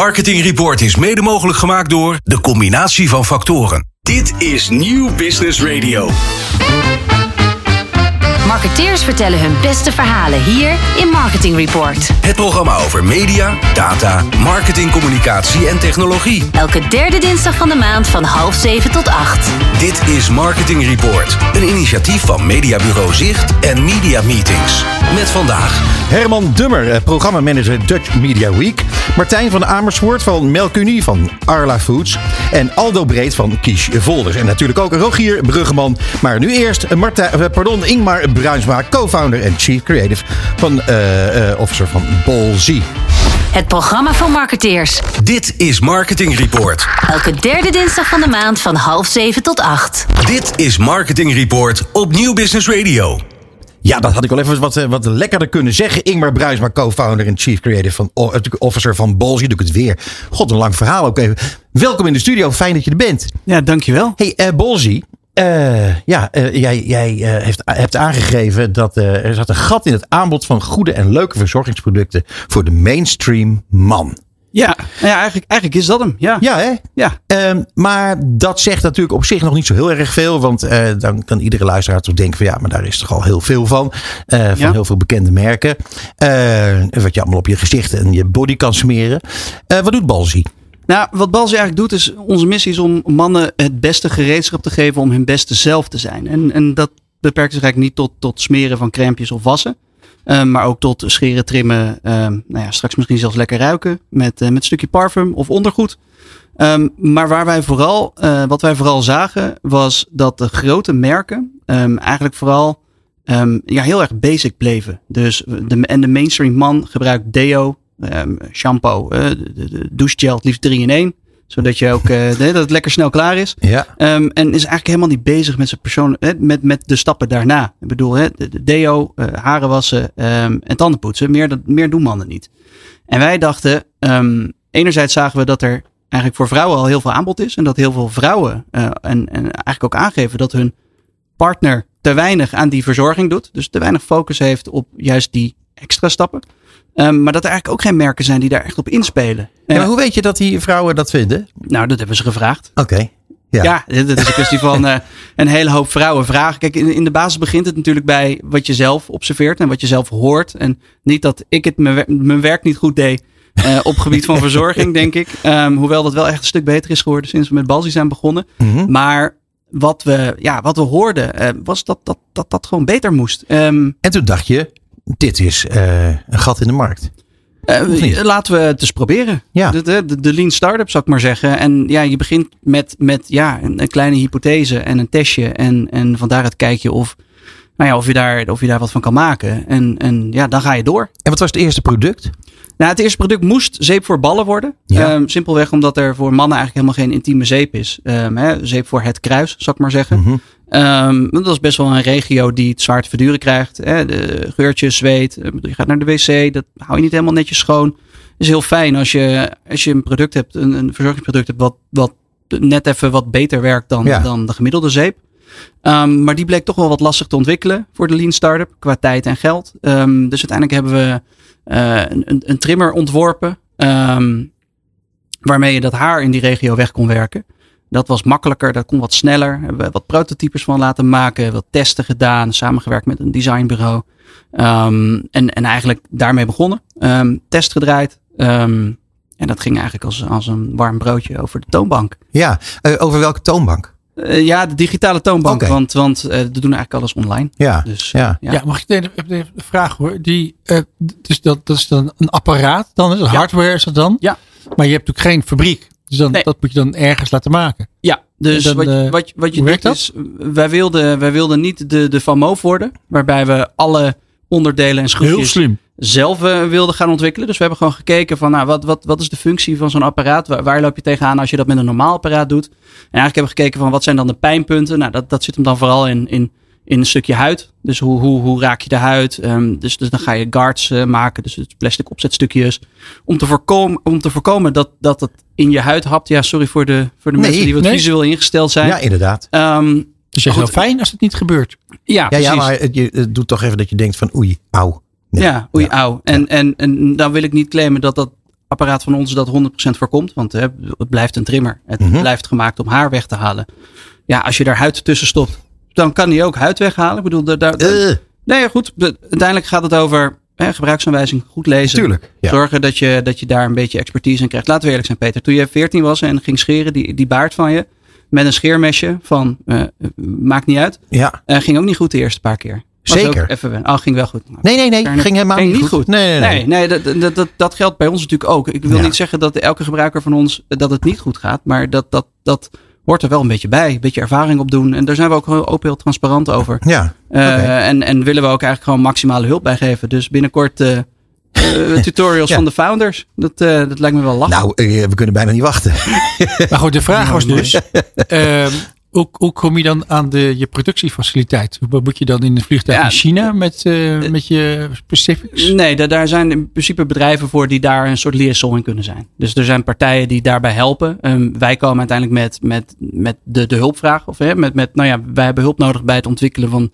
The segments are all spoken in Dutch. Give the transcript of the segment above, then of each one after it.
Marketing Report is mede mogelijk gemaakt door de combinatie van factoren. Dit is Nieuw Business Radio. Marketeers vertellen hun beste verhalen hier in Marketing Report. Het programma over media, data, marketing, communicatie en technologie. Elke derde dinsdag van de maand van half zeven tot acht. Dit is Marketing Report, een initiatief van Mediabureau Zicht en Media Meetings. Met vandaag Herman Dummer, eh, programmamanager Dutch Media Week. Martijn van Amersfoort van Melkunie van Arla Foods. En Aldo Breed van Kies Volders. En natuurlijk ook Rogier Bruggeman. Maar nu eerst eh, Martijn, eh, pardon, Ingmar Bruinsma, co-founder en chief creative van, eh, eh, officer van Bolzie. Het programma voor marketeers. Dit is Marketing Report. Elke derde dinsdag van de maand van half zeven tot acht. Dit is Marketing Report op Nieuw Business Radio. Ja, dat had ik wel even wat, eh, wat lekkerder kunnen zeggen. Ingmar Bruisma, co-founder en chief creative van, officer van Bolzie. Doe ik het weer. God, een lang verhaal ook even. Welkom in de studio. Fijn dat je er bent. Ja, dankjewel. Hey, eh Bolzie. Eh, ja, eh, jij, jij eh, heeft, hebt aangegeven dat er zat een gat in het aanbod van goede en leuke verzorgingsproducten voor de mainstream man. Ja, nou ja eigenlijk, eigenlijk is dat hem. Ja. Ja, hè? Ja. Ehm, maar dat zegt natuurlijk op zich nog niet zo heel erg veel. Want dan kan iedere luisteraar toch denken van ja, maar daar is toch al heel veel van. Van Ja. heel veel bekende merken. Wat je allemaal op je gezicht en je body kan smeren. Wat doet Balzie? Nou, wat Balzi eigenlijk doet is, onze missie is om mannen het beste gereedschap te geven om hun beste zelf te zijn. En, en dat beperkt zich eigenlijk niet tot, tot smeren van crèmpjes of wassen. eh, maar ook tot scheren, trimmen, ehm, nou ja, straks misschien zelfs lekker ruiken met, eh, met een stukje parfum of ondergoed. Ehm, maar waar wij vooral, wat wij vooral zagen was dat de grote merken ehm, eigenlijk vooral ehm, ja, heel erg basic bleven. Dus de, en de mainstream man gebruikt deo, ehm, shampoo, eh, de, douchegel het liefst 3 in 1. Zodat je ook eh, dat het lekker snel klaar is. Ja. Ehm, en is eigenlijk helemaal niet bezig met zijn persoon, hè, met, met de stappen daarna. Ik bedoel, hè, de, de deo, eh, haren wassen ehm, en tanden poetsen. Meer, dat- meer doen mannen niet. En wij dachten, enerzijds zagen we dat er eigenlijk voor vrouwen al heel veel aanbod is. En dat heel veel vrouwen eh, en, en eigenlijk ook aangeven dat hun partner te weinig aan die verzorging doet. Dus te weinig focus heeft op juist die extra stappen. Ehm, maar dat er eigenlijk ook geen merken zijn die daar echt op inspelen. Ja, Eh, maar hoe weet je dat die vrouwen dat vinden? nou, dat hebben ze gevraagd. Oké. Ja. Ja, dat is een kwestie van eh, een hele hoop vrouwen vragen. Kijk, in, in de basis begint het natuurlijk bij wat je zelf observeert en wat je zelf hoort. En niet dat ik het mijn, wer- mijn werk niet goed deed eh, op gebied van verzorging, denk ik. Ehm, hoewel dat wel echt een stuk beter is geworden sinds we met Balzi zijn begonnen. Mhm. Maar wat we, ja, wat we hoorden was dat, dat, dat dat gewoon beter moest. Ehm, En toen dacht je, dit is eh, een gat in de markt. Eh, laten we het eens proberen. Ja. De, de, de lean startup zou ik maar zeggen. En ja, je begint met, met ja, een, een kleine hypothese en een testje. En, en van daaruit kijk je of, nou ja, of, je daar, of je daar wat van kan maken. En, en ja, dan ga je door. En wat was het eerste product? Nou, het eerste product moest zeep voor ballen worden. Ja. Ehm, simpelweg omdat er voor mannen eigenlijk helemaal geen intieme zeep is. Ehm, hè, zeep voor het kruis, zou ik maar zeggen. Mhm. Ehm, dat is best wel een regio die het zwaar te verduren krijgt. Hè? De geurtjes, zweet. eh, Je gaat naar de wc. Dat hou je niet helemaal netjes schoon. Het is heel fijn als je, als je een product hebt, een, een verzorgingsproduct hebt, wat, wat net even wat beter werkt dan, Ja. dan de gemiddelde zeep. Ehm, maar die bleek toch wel wat lastig te ontwikkelen voor de lean startup qua tijd en geld. Ehm, dus uiteindelijk hebben we eh, een, een, trimmer ontworpen. waarmee je dat haar in die regio weg kon werken. Dat was makkelijker, dat kon wat sneller. Hebben we wat prototypes van laten maken, wat testen gedaan, samengewerkt met een designbureau. Ehm, en, en eigenlijk daarmee begonnen. Ehm, test gedraaid. Ehm, en dat ging eigenlijk als, als een warm broodje over de toonbank. Ja, eh, over welke toonbank? Eh, ja, de digitale toonbank, want, want eh, we doen eigenlijk alles online. Ja, Dus, ja. ja. Ja, mag ik even, een vraag hoor? Die, eh, dus dat, dat is dan een apparaat dan? Is Hardware is dat dan? Ja. Maar je hebt natuurlijk geen fabriek. Dus dan, Nee. dat moet je dan ergens laten maken. Ja, dus dan, wat, eh, wat, wat je hoe doet is, wij wilden, wij wilden niet de, de Van Moof worden, waarbij we alle onderdelen en schroefjes zelf eh, wilden gaan ontwikkelen. Dus we hebben gewoon gekeken van nou, wat, wat, wat is de functie van zo'n apparaat? Waar, waar loop je tegenaan als je dat met een normaal apparaat doet? En eigenlijk hebben we gekeken van wat zijn dan de pijnpunten? Nou, dat, dat zit hem dan vooral in, in, in een stukje huid. Dus hoe, hoe, hoe raak je de huid? Ehm, dus, dus dan ga je guards eh, maken, dus het plastic opzetstukjes. Om te voorkomen, om te voorkomen dat, dat het in je huid hapt. Ja, sorry voor de, voor de Nee, mensen die wat nee. visueel ingesteld zijn. ja, inderdaad. Ehm, Dus je is wel fijn als het niet gebeurt. ja, Ja, ja, maar het, je, het doet toch even dat je denkt van oei, auw. Nee. Ja, oei, Ja. auw. En, en, en dan wil ik niet claimen dat dat apparaat van ons dat 100% voorkomt. Want hè, het blijft een trimmer. Het Mhm. blijft gemaakt om haar weg te halen. Ja, als je daar huid tussen stopt, dan kan die ook huid weghalen. Ik bedoel, daar, daar, Eh, nee, goed. de- uiteindelijk gaat het over hè, gebruiksaanwijzing, goed lezen. tuurlijk. Ja. Zorgen dat je, dat je daar een beetje expertise in krijgt. Laten we eerlijk zijn, Peter. Toen je 14 was en ging scheren, die, die baard van je. Met een scheermesje van, eh, maakt niet uit. ja. Eh, ging ook niet goed de eerste paar keer. Was Zeker. Even. Oh, ging wel goed. Nee, nee, nee. Ging helemaal ging niet goed. goed. Nee, nee, nee. Nee, nee dat, dat, dat, geldt bij ons natuurlijk ook. Ik wil Ja. niet zeggen dat elke gebruiker van ons dat het niet goed gaat. Maar dat, dat, dat hoort er wel een beetje bij. Een beetje ervaring op doen. En daar zijn we ook heel- open heel transparant over. Ja. Eh, en, en willen we ook eigenlijk gewoon maximale hulp bij geven. Dus binnenkort eh, eh, tutorials Ja. van de founders. Dat, eh, dat lijkt me wel lachen. Nou, we kunnen bijna niet wachten. Maar goed, de vraag was dus, ehm, hoe, hoe kom je dan aan de, je productiefaciliteit? Hoe moet je dan in het vliegtuig Ja. in China met, eh, met je specifics? Nee, da- daar zijn in principe bedrijven voor die daar een soort liaison in kunnen zijn. Dus er zijn partijen die daarbij helpen. Ehm, wij komen uiteindelijk met, met, met de, de hulpvraag. Of hè, met, met, nou ja, wij hebben hulp nodig bij het ontwikkelen van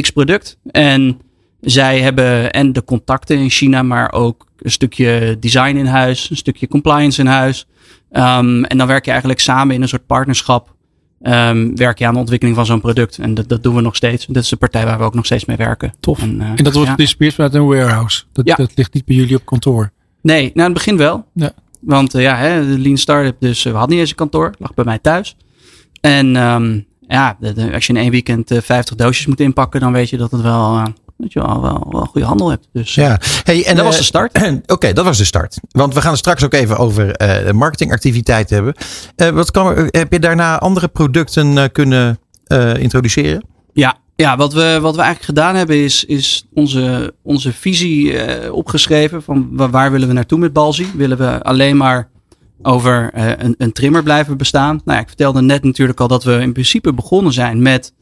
X product. En zij hebben en de contacten in China, maar ook een stukje design in huis, een stukje compliance in huis. Ehm, en dan werk je eigenlijk samen in een soort partnerschap. Ehm, werk je aan de ontwikkeling van zo'n product. En dat, dat doen we nog steeds. Dat is de partij waar we ook nog steeds mee werken. Tof. En, eh, En dat wordt gedistribueerd vanuit een warehouse. Dat, Ja. dat ligt niet bij jullie op kantoor. Nee, nou in het begin wel. Ja. Want eh, ja, hè, de Lean Startup, dus eh, we hadden niet eens een kantoor. Lag bij mij thuis. En ehm, ja, de- de- als je in één weekend eh, 50 doosjes moet inpakken, dan weet je dat het wel, dat je wel, wel, wel goede handel hebt. Dus Ja. Hey, en dat was eh, de start. Oké, dat was de start. Want we gaan het straks ook even over de marketingactiviteit hebben. Eh, wat kan, heb je daarna andere producten kunnen introduceren? Ja, ja wat, we, wat we eigenlijk gedaan hebben is, is onze, onze visie opgeschreven van wa- waar willen we naartoe met Balzi. Willen we alleen maar over een, een trimmer blijven bestaan? Nou ja, ik vertelde net natuurlijk al dat we in principe begonnen zijn met,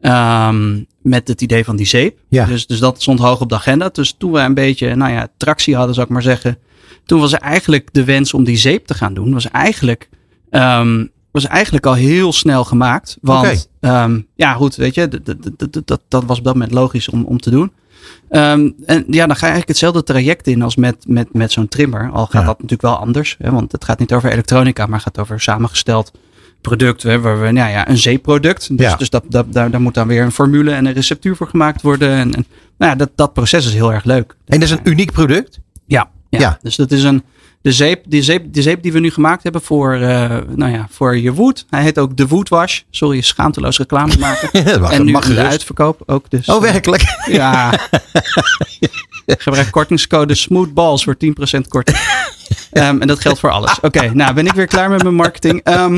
ehm, met het idee van die zeep. Ja. Dus, dus dat stond hoog op de agenda. Dus toen we een beetje nou ja, tractie hadden, zou ik maar zeggen. Toen was er eigenlijk de wens om die zeep te gaan doen. Was eigenlijk, ehm, was eigenlijk al heel snel gemaakt. Want ehm, ja, goed, weet je, dat, dat, dat, dat, dat was op dat moment logisch om, om te doen. En ja, dan ga je eigenlijk hetzelfde traject in als met, met, met zo'n trimmer. Al gaat Ja. dat natuurlijk wel anders. Hè, want het gaat niet over elektronica, maar gaat over samengesteld product. Hè, waar we, nou ja, een zeeproduct. Dus, Ja. dus dat, dat, daar, daar moet dan weer een formule en een receptuur voor gemaakt worden. En, en nou ja, dat, dat proces is heel erg leuk. En dat is een uniek product. Ja, ja. Ja. dus dat is een. De zeep, die, zeep, de zeep die we nu gemaakt hebben voor, eh, nou ja, voor je wood. Hij heet ook de Wood Wash. Sorry, schaamteloos reclame maken. Mag, en nu mag in de uitverkoop ook. Dus, Oh, werkelijk? ja. Gebruik kortingscode SMOOTHBALLS voor 10% korting. Ehm, en dat geldt voor alles. Oké, nou ben ik weer klaar met mijn marketing. Ehm,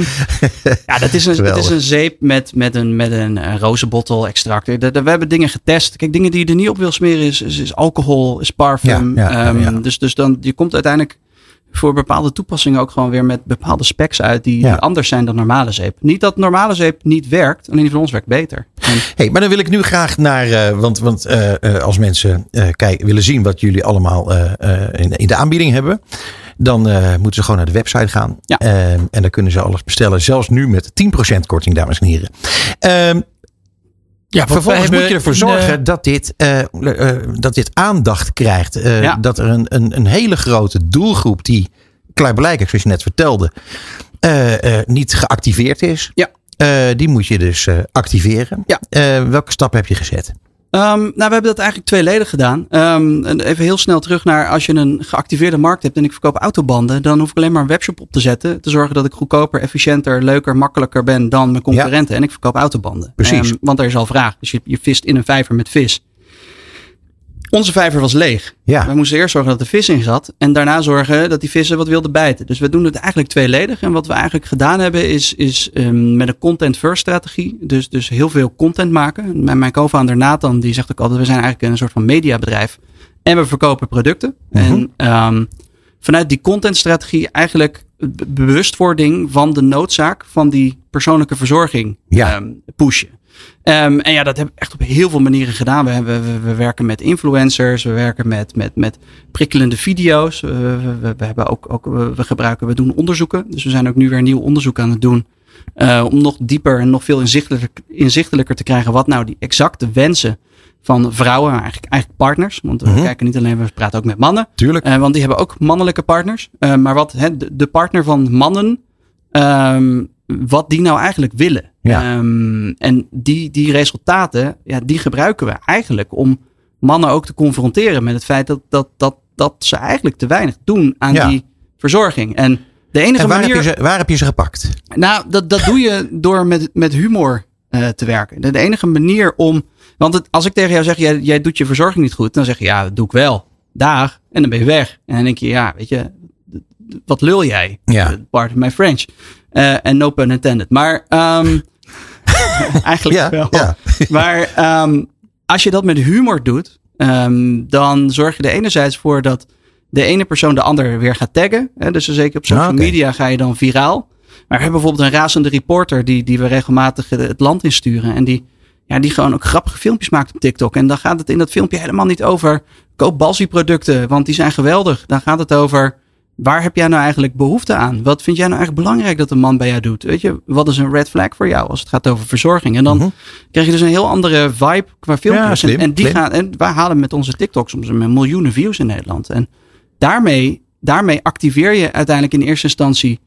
ja, dat is een, het is een zeep met, met een, met een eh, rozenbottel extract. De- de- We hebben dingen getest. Kijk, dingen die je er niet op wil smeren is, is, is alcohol, is parfum. Ja, ja, Ehm, ja. Dus, dus dan, je komt uiteindelijk voor bepaalde toepassingen ook gewoon weer met bepaalde specs uit die, Ja. anders zijn dan normale zeep. Niet dat normale zeep niet werkt, alleen die van ons werkt beter. En Hey, maar dan wil ik nu graag naar, eh, want, want eh, eh, als mensen eh kijk, willen zien wat jullie allemaal eh, eh, in, in de aanbieding hebben, dan eh, moeten ze gewoon naar de website gaan. Ja. Ehm, en dan kunnen ze alles bestellen, zelfs nu met 10% korting, dames en heren. Ehm, Ja, vervolgens hebben moet je ervoor een, zorgen eh, dat, dit, eh, eh, dat dit aandacht krijgt. Eh, Ja. Dat er een, een, een hele grote doelgroep die klaarblijkelijk, zoals je net vertelde, eh, eh, niet geactiveerd is. Ja. Eh, die moet je dus eh, activeren. Ja. Eh, welke stap heb je gezet? Ehm, nou, we hebben dat eigenlijk tweeledig gedaan. Ehm, en even heel snel terug naar als je een geactiveerde markt hebt en ik verkoop autobanden, dan hoef ik alleen maar een webshop op te zetten. Te zorgen dat ik goedkoper, efficiënter, leuker, makkelijker ben dan mijn concurrenten. En ik verkoop autobanden. Precies. Ehm, want er is al vraag. Dus je, je vist in een vijver met vis. Onze vijver was leeg. Ja. We moesten eerst zorgen dat er vis in zat. En daarna zorgen dat die vissen wat wilden bijten. Dus we doen het eigenlijk tweeledig. En wat we eigenlijk gedaan hebben is, is ehm, met een content first strategie. Dus, dus heel veel content maken. Mijn, mijn co-founder Nathan die zegt ook altijd. We zijn eigenlijk een soort van mediabedrijf. En we verkopen producten. Mhm. En ehm, vanuit die contentstrategie eigenlijk bewustwording van de noodzaak van die persoonlijke verzorging Ja. ehm, pushen. Ehm, en ja, dat hebben we echt op heel veel manieren gedaan. We, hebben, we, we werken met influencers, we werken met, met, met prikkelende video's. We, we, hebben ook, ook we, we gebruiken, we doen onderzoeken. Dus we zijn ook nu weer nieuw onderzoek aan het doen. eh, om nog dieper en nog veel inzichtelijker, inzichtelijker te krijgen wat nou die exacte wensen van vrouwen, eigenlijk, eigenlijk partners. Want we Mhm. kijken niet alleen, we praten ook met mannen. Tuurlijk. Eh, want die hebben ook mannelijke partners. Eh, maar wat hè, de, partner van mannen, ehm, wat die nou eigenlijk willen. Ja. Ehm, en die, die resultaten, ja, die gebruiken we eigenlijk om mannen ook te confronteren met het feit dat, dat, dat, dat ze eigenlijk te weinig doen aan Ja. die verzorging. En de enige En waar manier. heb, je ze, waar heb je ze gepakt? Nou, dat, dat doe je door met, met humor eh, te werken. De, de enige manier om. Want het, als ik tegen jou zeg, jij, jij doet je verzorging niet goed, dan zeg je ja, dat doe ik wel. Dag. En dan ben je weg. En dan denk je, ja, weet je, wat lul jij? Ja. Eh, Pardon my French. Eh, En no pun intended. Maar ehm, eigenlijk Ja, wel. ja. Maar ehm, als je dat met humor doet, ehm, dan zorg je er enerzijds voor dat de ene persoon de ander weer gaat taggen. Hè? Dus zeker op social Ah, media ga je dan viraal. Maar we hebben bijvoorbeeld een razende reporter die, die we regelmatig het land insturen. En die, ja, die gewoon ook grappige filmpjes maakt op TikTok. En dan gaat het in dat filmpje helemaal niet over koop Balsi producten, want die zijn geweldig. Dan gaat het over waar heb jij nou eigenlijk behoefte aan? Wat vind jij nou eigenlijk belangrijk dat een man bij jou doet? Weet je, wat is een red flag voor jou als het gaat over verzorging? En dan Mhm. krijg je dus een heel andere vibe qua filmpjes. Ja, slim, en, en, die slim. gaan, en wij halen met onze TikToks soms een miljoenen views in Nederland. En daarmee, daarmee activeer je uiteindelijk in eerste instantie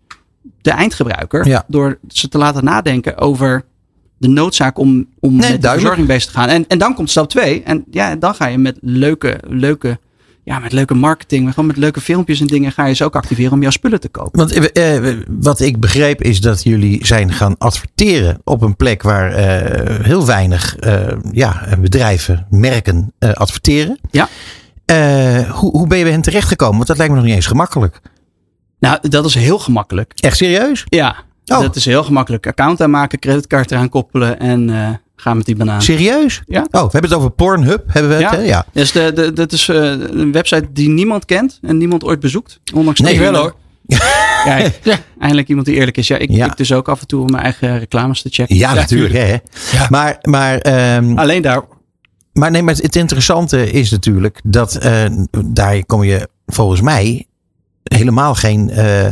de eindgebruiker. Ja. Door ze te laten nadenken over de noodzaak om, om met de duidelijk. verzorging bezig te gaan. En, en dan komt stap twee. En ja, dan ga je met leuke, leuke, ja, met leuke marketing, maar gewoon met leuke filmpjes en dingen ga je ze ook activeren om jouw spullen te kopen. Want eh, eh, wat ik begreep is dat jullie zijn gaan adverteren op een plek waar eh, heel weinig eh, ja, bedrijven, merken eh, adverteren. Ja. Eh, hoe, hoe ben je bij hen terechtgekomen? Want dat lijkt me nog niet eens gemakkelijk. Nou, dat is heel gemakkelijk. Echt serieus? Ja, Oh. dat is heel gemakkelijk. Account aanmaken, creditcard eraan koppelen en eh gaan met die banaan. Serieus? Ja. Oh, we hebben het over Pornhub. Hebben we het? Ja. hè? ja. Dus de, de, dat is eh, een website die niemand kent en niemand ooit bezoekt. Ondanks Nee, wel hoor. Kijk, Ja. eindelijk iemand die eerlijk is. Ja, ik, Ja. ik dus ook af en toe om mijn eigen reclames te checken. Ja, natuurlijk. Hè? Ja. Maar, maar, ehm, Alleen daar. maar, nee, maar het interessante is natuurlijk dat eh, daar kom je volgens mij helemaal geen eh,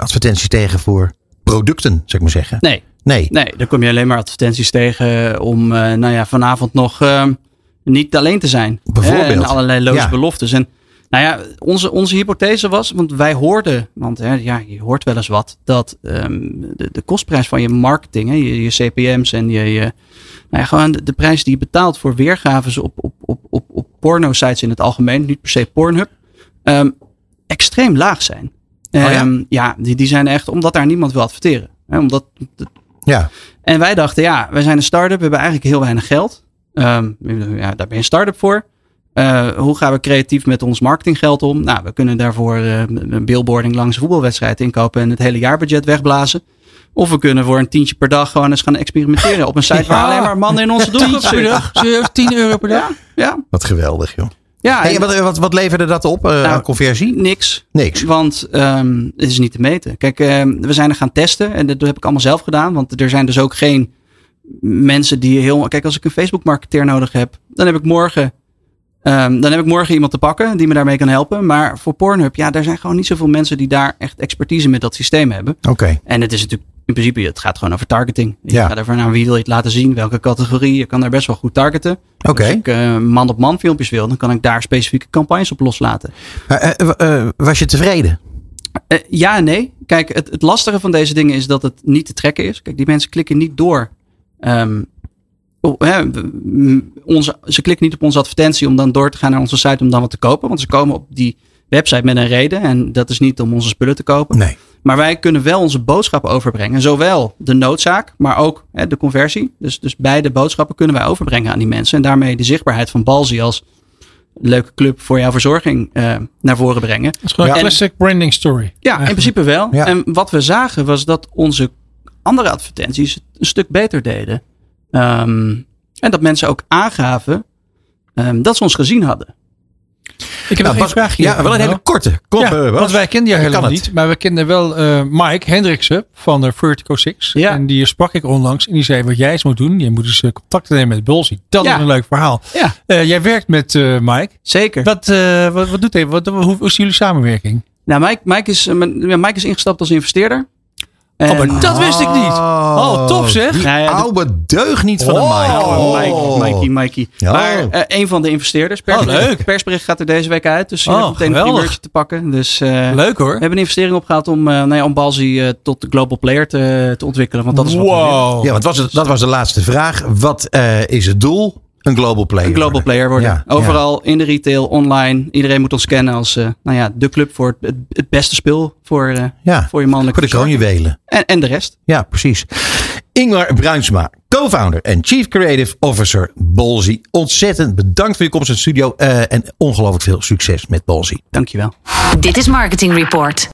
advertenties tegen voor producten, zou ik maar zeggen. Nee, Nee. nee, daar kom je alleen maar advertenties tegen om eh, nou ja, vanavond nog eh, niet alleen te zijn. Bijvoorbeeld. Hè, En allerlei loze Ja. beloftes. En nou ja, onze, onze hypothese was, want wij hoorden, want hè, ja, je hoort wel eens wat, dat ehm, de, de kostprijs van je marketing, hè, je, je CPM's en je, je nou ja, gewoon de, de prijs die je betaalt voor weergaves op, op, op, op, op porno-sites in het algemeen, niet per se Pornhub, ehm, extreem laag zijn. Oh ja? Ehm, ja, die, die zijn echt, omdat daar niemand wil adverteren. Hè, omdat Ja. en wij dachten, ja, wij zijn een start-up, we hebben eigenlijk heel weinig geld. Ehm, ja, daar ben je een start-up voor. Eh, hoe gaan we creatief met ons marketinggeld om? Nou, we kunnen daarvoor eh, een billboarding langs een voetbalwedstrijd inkopen en het hele jaarbudget wegblazen. Of we kunnen voor een tientje per dag gewoon eens gaan experimenteren op een site waar Ja. alleen maar mannen in onze doelgroep zitten. dag? Serieus, 10 euro per dag? Ja, Wat geweldig, joh. Ja en wat, wat, wat leverde dat op Nou, aan conversie? niks. Niks. Want ehm, het is niet te meten. Kijk, ehm, we zijn er gaan testen en dat heb ik allemaal zelf gedaan. Want er zijn dus ook geen mensen die heel. Kijk, als ik een Facebook marketeer nodig heb, dan heb ik morgen. ehm, dan heb ik morgen iemand te pakken die me daarmee kan helpen. Maar voor Pornhub, ja, er zijn gewoon niet zoveel mensen die daar echt expertise met dat systeem hebben. Oké. En het is natuurlijk in principe, het gaat gewoon over targeting. Je Ja. gaat ervan naar wie wil je het laten zien, welke categorie. Je kan daar best wel goed targeten. Oké. Als ik eh, man-op-man filmpjes wil, dan kan ik daar specifieke campagnes op loslaten. Maar, eh, eh, was je tevreden? Ja en nee. Kijk, het, het lastige van deze dingen is dat het niet te trekken is. Kijk, die mensen klikken niet door. op, hè, onze, ze klikken niet op onze advertentie om dan door te gaan naar onze site om dan wat te kopen. Want ze komen op die website met een reden. En dat is niet om onze spullen te kopen. Nee. Maar wij kunnen wel onze boodschappen overbrengen. Zowel de noodzaak, maar ook hè, de conversie. Dus, dus beide boodschappen kunnen wij overbrengen aan die mensen. En daarmee de zichtbaarheid van Balzi als leuke club voor jouw verzorging eh, naar voren brengen. Dat is gewoon Ja. een classic branding story. Ja, in principe wel. Ja. En wat we zagen was dat onze andere advertenties het een stuk beter deden. Ehm, en dat mensen ook aangaven ehm, dat ze ons gezien hadden. Ik heb nog Nou, een vraag hier. Ja, wel een hele korte. Kom, ja, eh, want wij kenden jou helemaal niet. Maar we kenden wel eh, Mike Hendriksen van Vertigo 6. Ja. En die sprak ik onlangs. En die zei wat jij eens moet doen. Je moet eens contact nemen met Bolsi. Dat Ja. is een leuk verhaal. Ja, jij werkt met Mike. zeker. Wat, wat, wat doet hij? Wat, hoe, hoe is jullie samenwerking? Nou, Mike, Mike, is, Mike is ingestapt als investeerder. Oh, maar dat wist ik niet. Oh, tof zeg. Die Ja, ja, de- oude deugniet van de Oh. Mike. Oh, Mikey, Mikey, Mikey. Ja. Maar eh, een van de investeerders. Persbericht, Oh, leuk. persbericht gaat er deze week uit. Dus je Oh, hebt meteen een primeurtje te pakken. Dus eh, Leuk we hoor. hebben een investering opgehaald om, eh nou ja, om Balzi eh, tot de global player te, te ontwikkelen. Want dat is wat we. Wow. Ja, want was het, dat was de laatste vraag. Wat eh, is het doel? Een global player. Een global worden. player worden. Ja, Overal in de retail, online. Iedereen moet ons kennen als eh, nou ja, de club voor het, het beste spul voor, eh, Ja, voor je mannelijke voor de kroonjuwelen. En, en de rest. Ja, precies. Ingmar Bruinsma, co-founder en chief creative officer Bolzi. Ontzettend bedankt voor je komst in de studio. eh, en ongelooflijk veel succes met Bolzi. Dankjewel. Dit is Marketing Report.